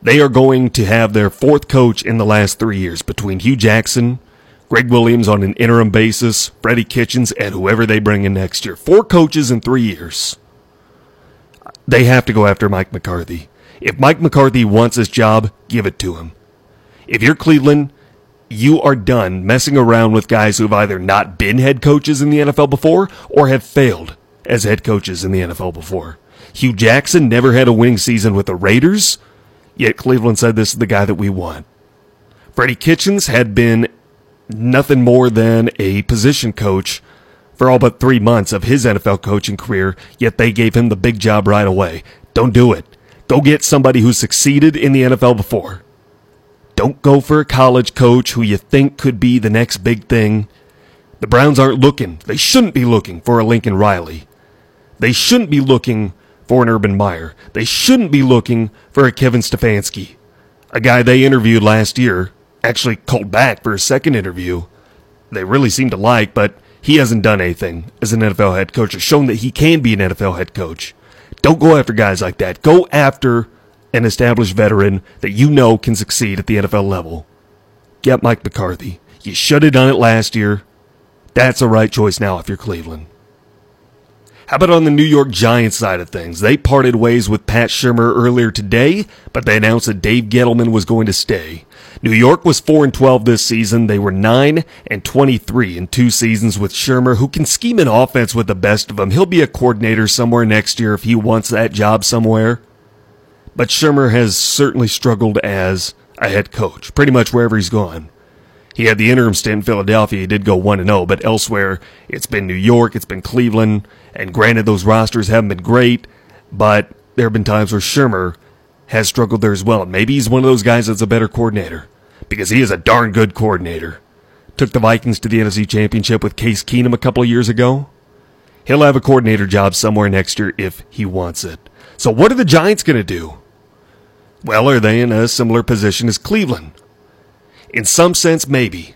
They are going to have their fourth coach in the last three years between Hue Jackson, Gregg Williams on an interim basis, Freddie Kitchens, and whoever they bring in next year. Four coaches in three years. They have to go after Mike McCarthy. If Mike McCarthy wants his job, give it to him. If you're Cleveland, you are done messing around with guys who've either not been head coaches in the NFL before or have failed as head coaches in the NFL before. Hue Jackson never had a winning season with the Raiders, yet Cleveland said this is the guy that we want. Freddie Kitchens had been nothing more than a position coach for all but three months of his NFL coaching career, yet they gave him the big job right away. Don't do it. Go get somebody who succeeded in the NFL before. Don't go for a college coach who you think could be the next big thing. The Browns aren't looking, they shouldn't be looking for a Lincoln Riley. They shouldn't be looking for an Urban Meyer. They shouldn't be looking for a Kevin Stefanski, a guy they interviewed last year actually called back for a second interview. They really seem to like, but he hasn't done anything as an NFL head coach or shown that he can be an NFL head coach. Don't go after guys like that. Go after an established veteran that you know can succeed at the NFL level. Get Mike McCarthy. You should have done it last year. That's the right choice now if you're Cleveland. How about on the New York Giants side of things? They parted ways with Pat Shurmur earlier today, but they announced that Dave Gettleman was going to stay. New York was 4 and 12 this season. They were 9 and 23 in two seasons with Shurmur, who can scheme an offense with the best of them. He'll be a coordinator somewhere next year if he wants that job somewhere. But Shurmur has certainly struggled as a head coach, pretty much wherever he's gone. He had the interim stint in Philadelphia. He did go 1 0, but elsewhere, it's been New York, it's been Cleveland, and granted, those rosters haven't been great, but there have been times where Shurmur has struggled there as well. And maybe he's one of those guys that's a better coordinator because he is a darn good coordinator. Took the Vikings to the NFC Championship with Case Keenum a couple of years ago. He'll have a coordinator job somewhere next year if he wants it. So, what are the Giants going to do? Well, are they in a similar position as Cleveland? In some sense, maybe.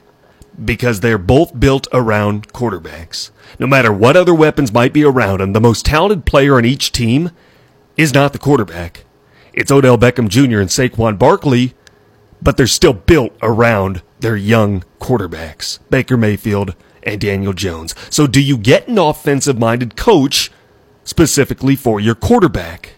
because they're both built around quarterbacks. No matter what other weapons might be around them, the most talented player on each team is not the quarterback. It's Odell Beckham Jr. and Saquon Barkley, but they're still built around their young quarterbacks, Baker Mayfield and Daniel Jones. So do you get an offensive minded coach specifically for your quarterback?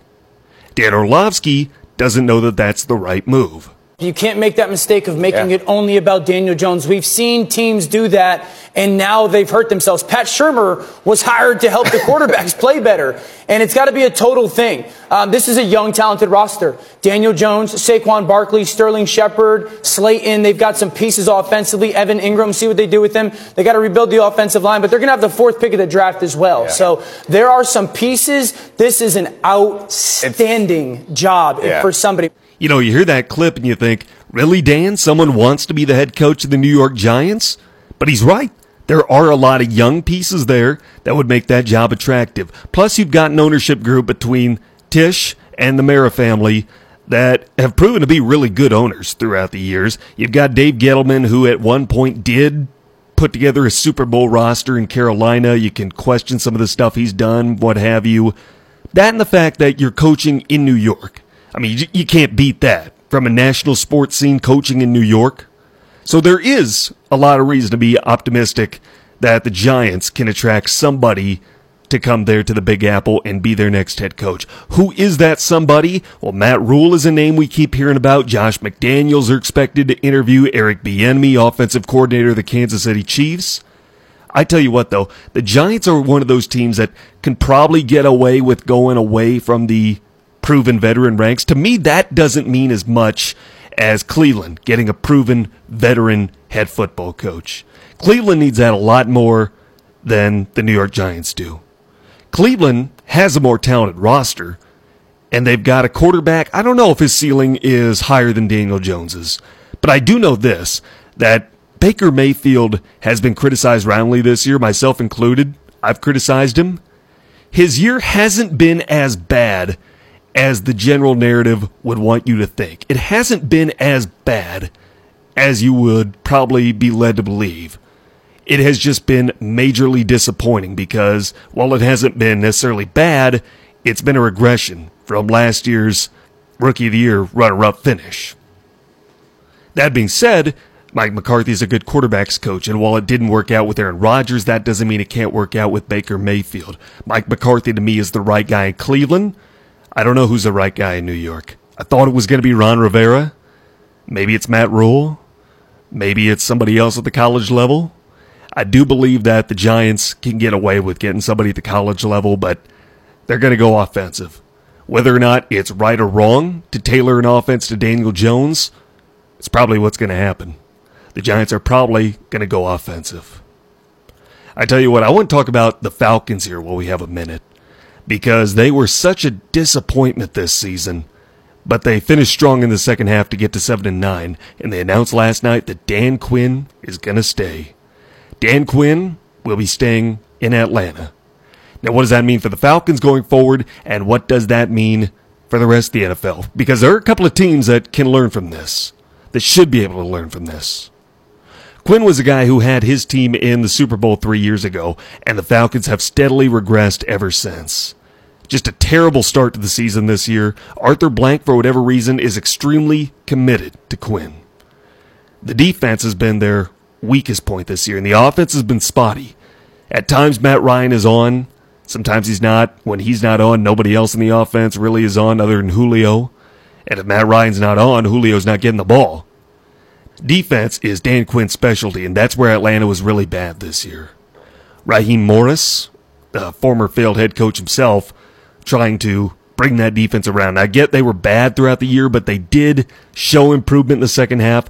Dan Orlovsky doesn't know that that's the right move. You can't make that mistake of making yeah. it only about Daniel Jones. We've seen teams do that, and now they've hurt themselves. Pat Shurmur was hired to help the quarterbacks play better, and it's got to be a total thing. Um, this is a young, talented roster. Daniel Jones, Saquon Barkley, Sterling Shepard, Slayton. They've got some pieces offensively. Evan Engram, see what they do with them. They got to rebuild the offensive line, but they're going to have the fourth pick of the draft as well. Yeah. So there are some pieces. This is an outstanding it's, job yeah. for somebody. You know, you hear that clip and you think, really, Dan? Someone wants to be the head coach of the New York Giants? But he's right. There are a lot of young pieces there that would make that job attractive. Plus, you've got an ownership group between Tisch and the Mara family that have proven to be really good owners throughout the years. You've got Dave Gettleman, who at one point did put together a Super Bowl roster in Carolina. You can question some of the stuff he's done, what have you. That and the fact that you're coaching in New York. I mean, you, you can't beat that from a national sports scene coaching in New York. So there is a lot of reason to be optimistic that the Giants can attract somebody to come there to the Big Apple and be their next head coach. Who is that somebody? Well, Matt Rhule is a name we keep hearing about. Josh McDaniels are expected to interview Eric Bieniemy, offensive coordinator of the Kansas City Chiefs. I tell you what though, the Giants are one of those teams that can probably get away with going away from the proven veteran ranks. To me, that doesn't mean as much as Cleveland getting a proven veteran head football coach. Cleveland needs that a lot more than the New York Giants do. Cleveland has a more talented roster, and they've got a quarterback. I don't know if his ceiling is higher than Daniel Jones's, but I do know this that Baker Mayfield has been criticized roundly this year, myself included. I've criticized him. His year hasn't been as bad as the general narrative would want you to think. It hasn't been as bad as you would probably be led to believe. It has just been majorly disappointing because while it hasn't been necessarily bad, it's been a regression from last year's Rookie of the Year runner up finish. That being said, Mike McCarthy is a good quarterbacks coach, and while it didn't work out with Aaron Rodgers, that doesn't mean it can't work out with Baker Mayfield. Mike McCarthy to me is the right guy in Cleveland. I don't know who's the right guy in New York. I thought it was going to be Ron Rivera. Maybe it's Matt Rhule. Maybe it's somebody else at the college level. I do believe that the Giants can get away with getting somebody at the college level, but they're going to go offensive. Whether or not it's right or wrong to tailor an offense to Daniel Jones, it's probably what's going to happen. The Giants are probably going to go offensive. I tell you what, I want to talk about the Falcons here while we have a minute because they were such a disappointment this season. But they finished strong in the second half to get to 7 and 9, and they announced last night that Dan Quinn is going to stay. Dan Quinn will be staying in Atlanta. Now, what does that mean for the Falcons going forward, and what does that mean for the rest of the NFL? Because there are a couple of teams that can learn from this, that should be able to learn from this. Quinn was a guy who had his team in the Super Bowl three years ago, and the Falcons have steadily regressed ever since. Just a terrible start to the season this year. Arthur Blank, for whatever reason, is extremely committed to Quinn. The defense has been their weakest point this year, and the offense has been spotty. At times, Matt Ryan is on. Sometimes he's not. When he's not on, nobody else in the offense really is on other than Julio. And if Matt Ryan's not on, Julio's not getting the ball. Defense is Dan Quinn's specialty, and that's where Atlanta was really bad this year. Raheem Morris, the former failed head coach himself, trying to bring that defense around. I get they were bad throughout the year, but they did show improvement in the second half.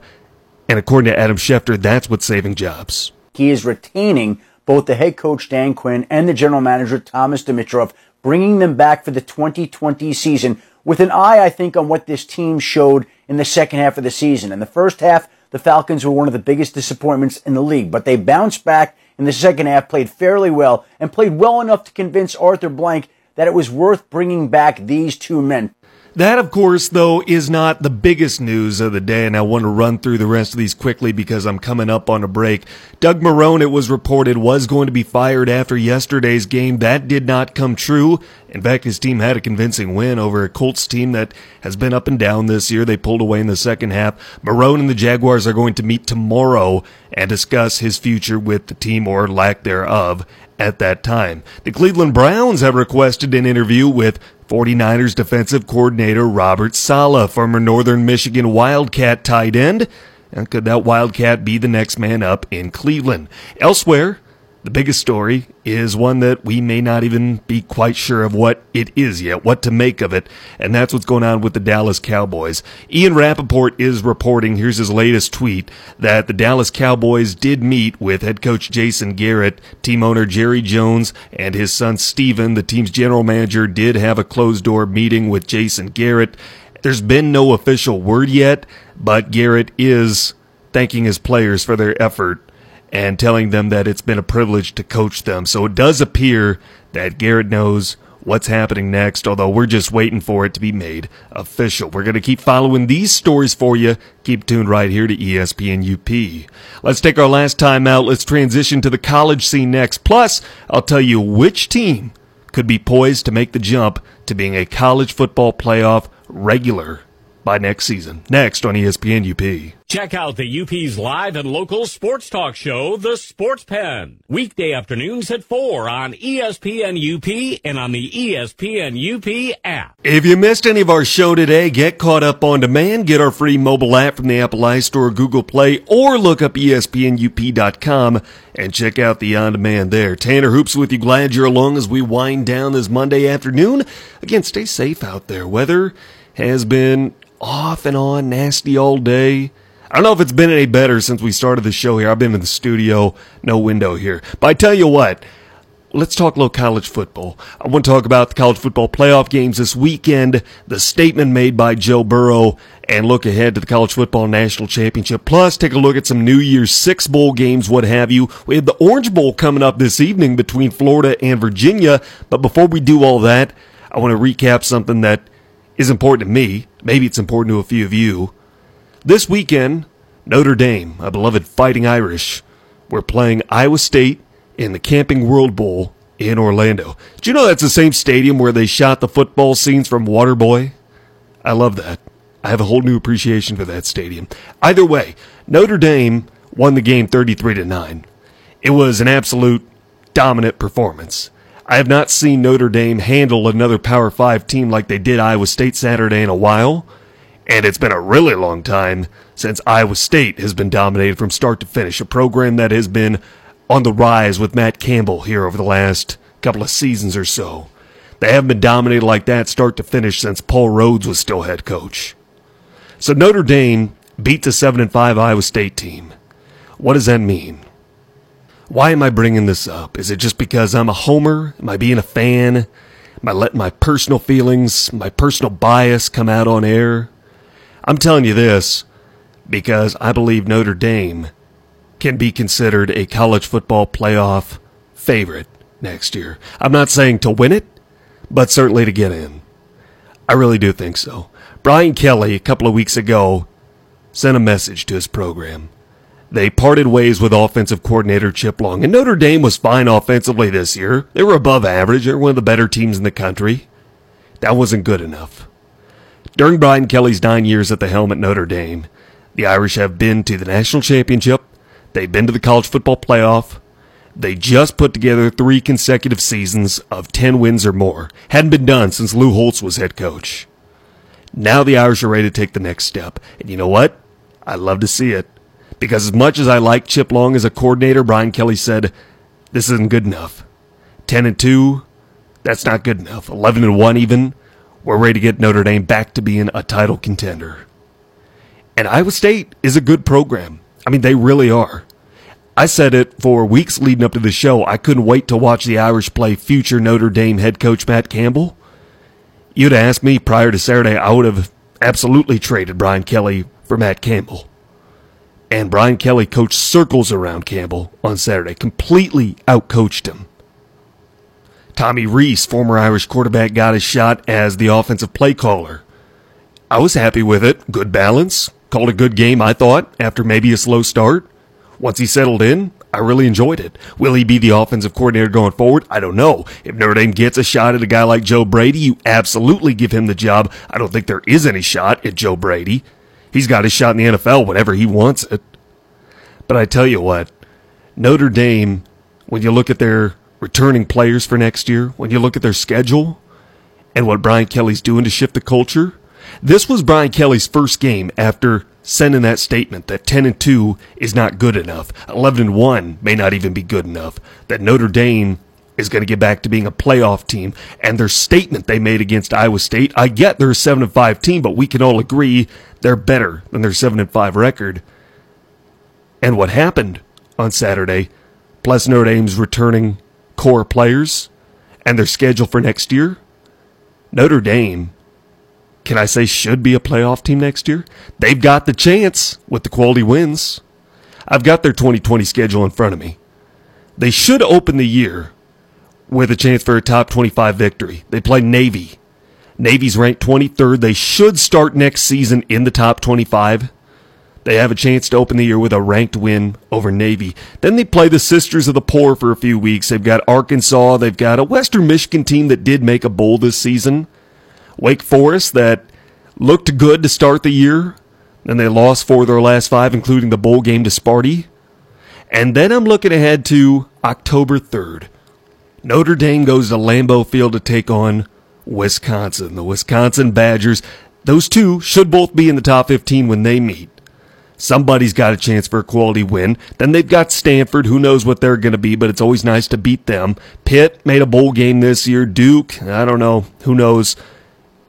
And according to Adam Schefter, that's what's saving jobs. He is retaining both the head coach Dan Quinn and the general manager Thomas Dimitroff, bringing them back for the 2020 season with an eye, I think, on what this team showed in the second half of the season. In the first half, the Falcons were one of the biggest disappointments in the league, but they bounced back in the second half, played fairly well, and played well enough to convince Arthur Blank that it was worth bringing back these two men. That, of course, though, is not the biggest news of the day, and I want to run through the rest of these quickly because I'm coming up on a break. Doug Marrone, it was reported, was going to be fired after yesterday's game. That did not come true. In fact, his team had a convincing win over a Colts team that has been up and down this year. They pulled away in the second half. Marrone and the Jaguars are going to meet tomorrow and discuss his future with the team or lack thereof at that time. The Cleveland Browns have requested an interview with 49ers defensive coordinator Robert Saleh, former Northern Michigan Wildcat tight end. And could that Wildcat be the next man up in Cleveland? Elsewhere, the biggest story is one that we may not even be quite sure of what it is yet, what to make of it, and that's what's going on with the Dallas Cowboys. Ian Rapoport is reporting, here's his latest tweet, that the Dallas Cowboys did meet with head coach Jason Garrett, team owner Jerry Jones, and his son Stephen. The team's general manager did have a closed door meeting with Jason Garrett. There's been no official word yet, but Garrett is thanking his players for their effort and telling them that it's been a privilege to coach them. So it does appear that Garrett knows what's happening next, although we're just waiting for it to be made official. We're going to keep following these stories for you. Keep tuned right here to ESPN UP. Let's take our last time out. Let's transition to the college scene next. Plus, I'll tell you which team could be poised to make the jump to being a college football playoff regular by next season. Next on ESPN UP. Check out the UP's live and local sports talk show, The Sports Pen. Weekday afternoons at 4 on ESPN UP and on the ESPN UP app. If you missed any of our show today, get caught up on demand. Get our free mobile app from the Apple iStore, Google Play, or look up ESPNUP.com and check out the on demand there. Tanner Hoops with you. Glad you're along as we wind down this Monday afternoon. Again, stay safe out there. Weather has been off and on, nasty all day. I don't know if it's been any better since we started the show here. I've been in the studio, no window here. But I tell you what, let's talk a little college football. I want to talk about the college football playoff games this weekend, the statement made by Joe Burrow, and look ahead to the college football national championship. Plus, take a look at some New Year's Six bowl games, what have you. We have the Orange Bowl coming up this evening between Florida and Virginia. But before we do all that, I want to recap something that is important to me. Maybe it's important to a few of you. This weekend, Notre Dame, a beloved fighting Irish, we're playing Iowa State in the Camping World Bowl in Orlando. Do you know that's the same stadium where they shot the football scenes from Waterboy? I love that. I have a whole new appreciation for that stadium. Either way, Notre Dame won the game 33 to 9. It was an absolute dominant performance. I have not seen Notre Dame handle another Power 5 team like they did Iowa State Saturday in a while, and it's been a really long time since Iowa State has been dominated from start to finish, a program that has been on the rise with Matt Campbell here over the last couple of seasons or so. They haven't been dominated like that start to finish since Paul Rhoads was still head coach. So Notre Dame beat the 7 and 5 Iowa State team. What does that mean? Why am I bringing this up? Is it just because I'm a homer? Am I being a fan? Am I letting my personal feelings, my personal bias come out on air? I'm telling you this because I believe Notre Dame can be considered a college football playoff favorite next year. I'm not saying to win it, but certainly to get in. I really do think so. Brian Kelly, a couple of weeks ago, sent a message to his program. They parted ways with offensive coordinator Chip Long, and Notre Dame was fine offensively this year. They were above average. They're one of the better teams in the country. That wasn't good enough. During Brian Kelly's nine years at the helm at Notre Dame, the Irish have been to the national championship. They've been to the college football playoff. They just put together three consecutive seasons of 10 wins or more. Hadn't been done since Lou Holtz was head coach. Now the Irish are ready to take the next step. And you know what? I'd love to see it. Because as much as I like Chip Long as a coordinator, Brian Kelly said, this isn't good enough. 10 and 2, that's not good enough. 11 and 1 even, we're ready to get Notre Dame back to being a title contender. And Iowa State is a good program. I mean, they really are. I said it for weeks leading up to the show. I couldn't wait to watch the Irish play future Notre Dame head coach Matt Campbell. You'd asked me prior to Saturday, I would have absolutely traded Brian Kelly for Matt Campbell. And Brian Kelly coached circles around Campbell on Saturday, completely outcoached him. Tommy Rees, former Irish quarterback, got his shot as the offensive play caller I was happy with it. Good balance. Called a good game, I thought, after maybe a slow start. Once he settled in, I really enjoyed it. Will he be the offensive coordinator going forward? I don't know. If Notre Dame gets a shot at a guy like Joe Brady, you absolutely give him the job. I don't think there is any shot at Joe Brady. He's got his shot in the NFL whenever he wants it. But I tell you what, Notre Dame, when you look at their returning players for next year, when you look at their schedule, and what Brian Kelly's doing to shift the culture, this was Brian Kelly's first game after sending that statement that 10 and 2 is not good enough. 11 and 1 may not even be good enough. That Notre Dame is going to get back to being a playoff team. And their statement they made against Iowa State, I get they're a 7 and 5 team, but we can all agree they're better than their 7 and 5 record. And what happened on Saturday, plus Notre Dame's returning core players and their schedule for next year, Notre Dame can I say should be a playoff team next year? They've got the chance with the quality wins. I've got their 2020 schedule in front of me. They should open the year with a chance for a top 25 victory. They play Navy. Navy's ranked 23rd. They should start next season in the top 25. They have a chance to open the year with a ranked win over Navy. Then they play the Sisters of the Poor for a few weeks. They've got Arkansas. They've got a Western Michigan team that did make a bowl this season. Wake Forest that looked good to start the year, and they lost four of their last five, including the bowl game to Sparty. And then I'm looking ahead to October 3rd. Notre Dame goes to Lambeau Field to take on Wisconsin. The Wisconsin Badgers, those two should both be in the top 15 when they meet. Somebody's got a chance for a quality win. Then they've got Stanford. Who knows what they're going to be, but it's always nice to beat them. Pitt made a bowl game this year. Duke, I don't know. Who knows?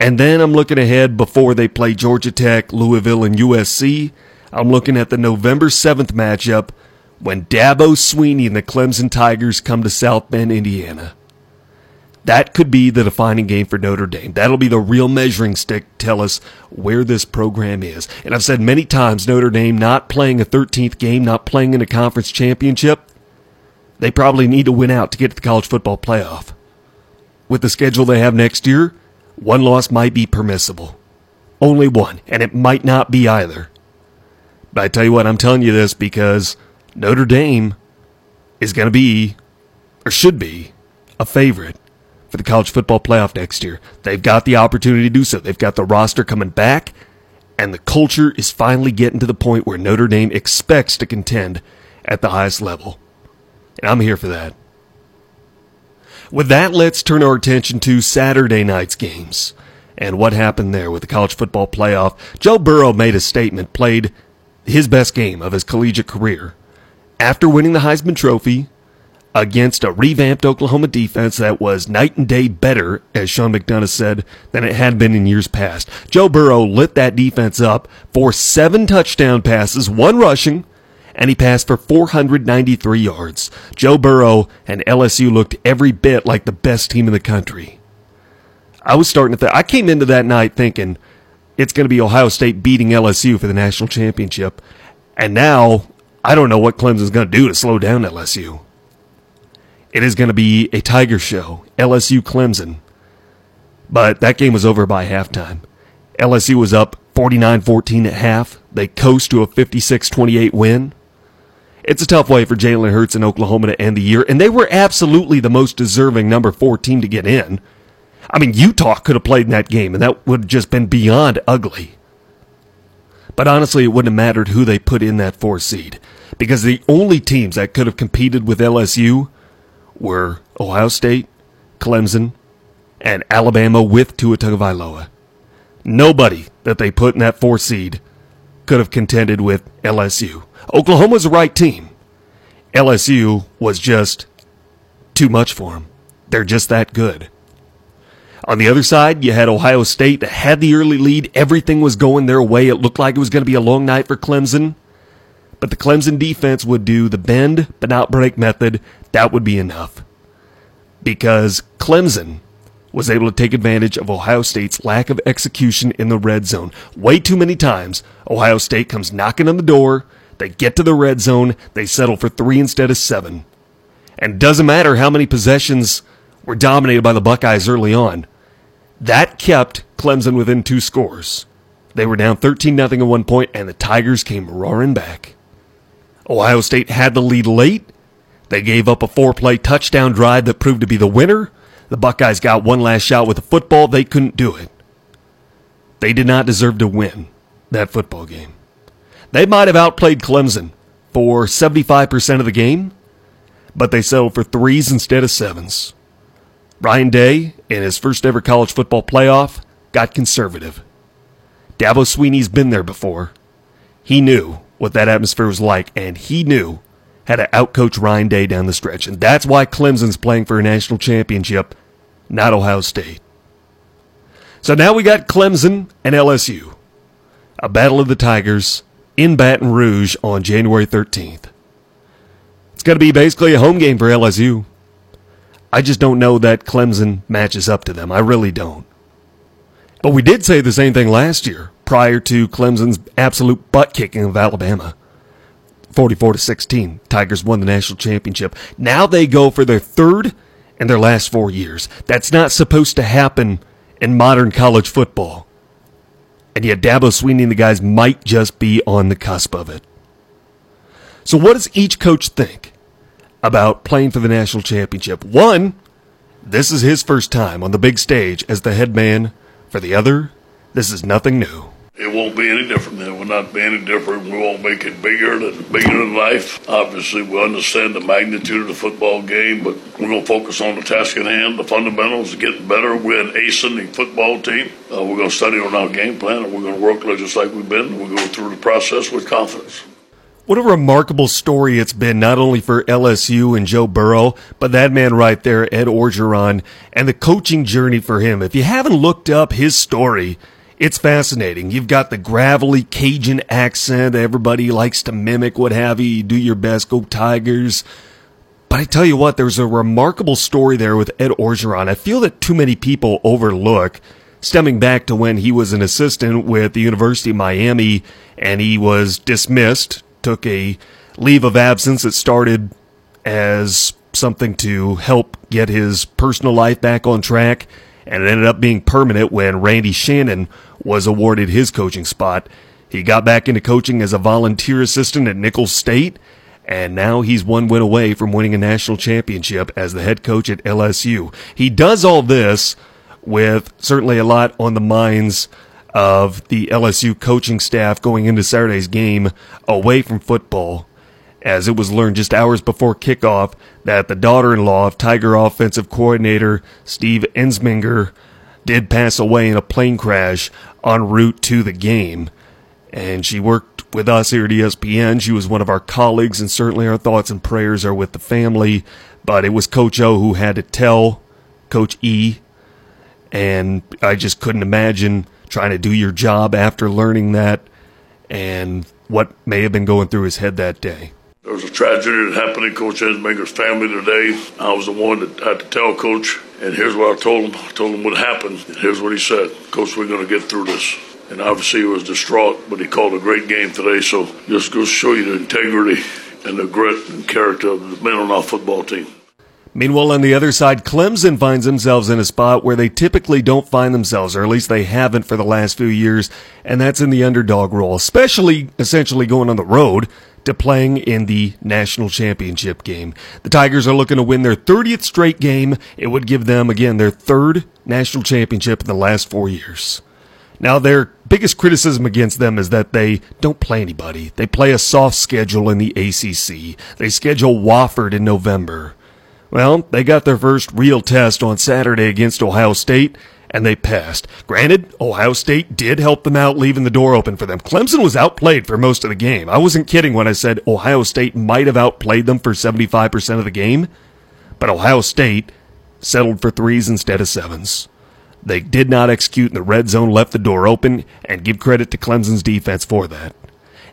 And then I'm looking ahead before they play Georgia Tech, Louisville, and USC. I'm looking at the November 7th matchup when Dabo Swinney and the Clemson Tigers come to South Bend, Indiana. That could be the defining game for Notre Dame. That'll be the real measuring stick to tell us where this program is. And I've said many times Notre Dame not playing a 13th game, not playing in a conference championship, they probably need to win out to get to the college football playoff. With the schedule they have next year, one loss might be permissible. Only one, and it might not be either. But I tell you what, I'm telling you this because Notre Dame is going to be, or should be, a favorite for the college football playoff next year. They've got the opportunity to do so. They've got the roster coming back, and the culture is finally getting to the point where Notre Dame expects to contend at the highest level. And I'm here for that. With that, let's turn our attention to Saturday night's games and what happened there with the college football playoff. Joe Burrow made a statement, played his best game of his collegiate career after winning the Heisman Trophy against a revamped Oklahoma defense that was night and day better, as Sean McDonough said, than it had been in years past. Joe Burrow lit that defense up for seven touchdown passes, one rushing, and he passed for 493 yards. Joe Burrow and LSU looked every bit like the best team in the country. I was starting to think, I came into that night thinking it's going to be Ohio State beating LSU for the national championship. And now I don't know what Clemson's going to do to slow down LSU. It is going to be a Tiger show, LSU Clemson. But that game was over by halftime. LSU was up 49 14 at half. They coast to a 56 28 win. It's a tough way for Jalen Hurts in Oklahoma to end the year, and they were absolutely the most deserving number four team to get in. I mean, Utah could have played in that game, and that would have just been beyond ugly. But honestly, it wouldn't have mattered who they put in that four seed, because the only teams that could have competed with LSU were Ohio State, Clemson, and Alabama with Tua Tagovailoa. Nobody that they put in that four seed could have contended with LSU. Oklahoma's the right team. LSU was just too much for them. They're just that good. On the other side, you had Ohio State that had the early lead. Everything was going their way. It looked like it was going to be a long night for Clemson. But the Clemson defense would do the bend but not break method. That would be enough. Because Clemson was able to take advantage of Ohio State's lack of execution in the red zone. Way too many times, Ohio State comes knocking on the door, they get to the red zone, they settle for three instead of seven. And doesn't matter how many possessions were dominated by the Buckeyes early on. That kept Clemson within two scores. They were down 13 0 at one point, and the Tigers came roaring back. Ohio State had the lead late. They gave up a four play touchdown drive that proved to be the winner. The Buckeyes got one last shot with the football. They couldn't do it. They did not deserve to win that football game. They might have outplayed Clemson for 75% of the game, but they settled for threes instead of sevens. Ryan Day, in his first ever college football playoff, got conservative. Dabo Swinney's been there before. He knew what that atmosphere was like, and he knew how to outcoach Ryan Day down the stretch. And that's why Clemson's playing for a national championship, not Ohio State. So now we got Clemson and LSU. A battle of the Tigers in Baton Rouge on January 13th. It's going to be basically a home game for LSU. I just don't know that Clemson matches up to them. I really don't. But we did say the same thing last year prior to Clemson's absolute butt kicking of Alabama. 44 to 16. Tigers won the national championship. Now they go for their third in their last 4 years. That's not supposed to happen in modern college football. And yet Dabo Swinney and the guys might just be on the cusp of it. So what does each coach think about playing for the national championship? One, this is his first time on the big stage as the head man. For the other, this is nothing new. It won't be any different. It will not be any different. We won't make it bigger than bigger than life. Obviously, we understand the magnitude of the football game, but we're going to focus on the task at hand, the fundamentals, getting better. We're an ascending football team. Uh, we're going to study on our game plan, and we're going to work just like we've been. We'll go through the process with confidence. What a remarkable story it's been, not only for LSU and Joe Burrow, but that man right there, Ed Orgeron, and the coaching journey for him. If you haven't looked up his story, it's fascinating. You've got the gravelly Cajun accent. Everybody likes to mimic, what have you. You do your best. Go Tigers. But I tell you what, there's a remarkable story there with Ed Orgeron. I feel that too many people overlook, stemming back to when he was an assistant with the University of Miami and he was dismissed, took a leave of absence that started as something to help get his personal life back on track and it ended up being permanent when Randy Shannon was awarded his coaching spot. He got back into coaching as a volunteer assistant at Nicholls State, and now he's one win away from winning a national championship as the head coach at LSU. He does all this with certainly a lot on the minds of the LSU coaching staff going into Saturday's game away from football as it was learned just hours before kickoff that the daughter in law of Tiger offensive coordinator Steve Ensminger did pass away in a plane crash en route to the game. And she worked with us here at ESPN. She was one of our colleagues, and certainly our thoughts and prayers are with the family. But it was Coach O who had to tell Coach E, and I just couldn't imagine trying to do your job after learning that and what may have been going through his head that day. There was a tragedy that happened in Coach Ensminger's family today. I was the one that had to tell Coach, and here's what I told him. I told him what happened, and here's what he said. Coach, we're going to get through this. And obviously he was distraught, but he called a great game today. So just goes show you the integrity and the grit and character of the men on our football team. Meanwhile, on the other side, Clemson finds themselves in a spot where they typically don't find themselves, or at least they haven't for the last few years, and that's in the underdog role, especially essentially going on the road to playing in the national championship game. The Tigers are looking to win their 30th straight game. It would give them, again, their third national championship in the last four years. Now, their biggest criticism against them is that they don't play anybody. They play a soft schedule in the ACC. They schedule Wofford in November. Well, they got their first real test on Saturday against Ohio State, and they passed. Granted, Ohio State did help them out, leaving the door open for them. Clemson was outplayed for most of the game. I wasn't kidding when I said Ohio State might have outplayed them for 75% of the game, but Ohio State settled for threes instead of sevens. They did not execute in the red zone, left the door open, and give credit to Clemson's defense for that.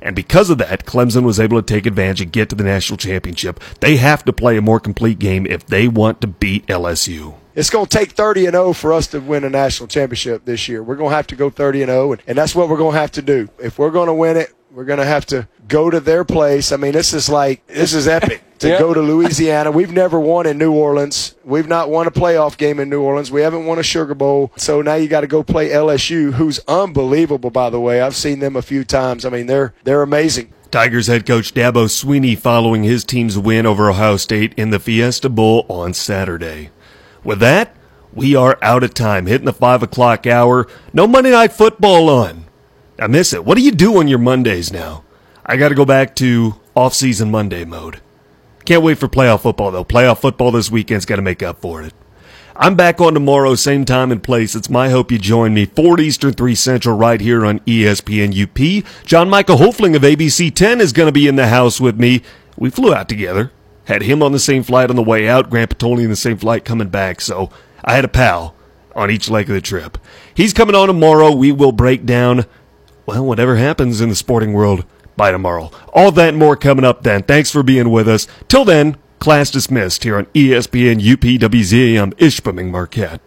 And because of that, Clemson was able to take advantage and get to the national championship. They have to play a more complete game if they want to beat LSU it's going to take 30 and 0 for us to win a national championship this year. We're going to have to go 30 and 0, and, and that's what we're going to have to do. If we're going to win it, we're going to have to go to their place. I mean, this is like this is epic to Yeah. go to Louisiana. We've never won in New Orleans. We've not won a playoff game in New Orleans. We haven't won a Sugar Bowl. So now you got to go play LSU, who's unbelievable, by the way. I've seen them a few times. I mean, they're they're amazing. Tigers head coach Dabo Swinney following his team's win over Ohio State in the Fiesta Bowl on Saturday. With that, we are out of time, hitting the five o'clock hour. No Monday Night Football on. I miss it. What do you do on your Mondays now? I got to go back to off-season Monday mode. Can't wait for playoff football though. Playoff football this weekend's got to make up for it. I'm back on tomorrow, same time and place. It's my hope you join me, 4 Eastern, 3 Central, right here on ESPN UP. John Michael Hofling of ABC 10 is going to be in the house with me. We flew out together. Had him on the same flight on the way out, Grant Patoli in the same flight coming back, so I had a pal on each leg of the trip. He's coming on tomorrow. We will break down, well, whatever happens in the sporting world by tomorrow. All that more coming up then. Thanks for being with us. Till then, class dismissed here on ESPN UPWZAM Ishpeming Marquette.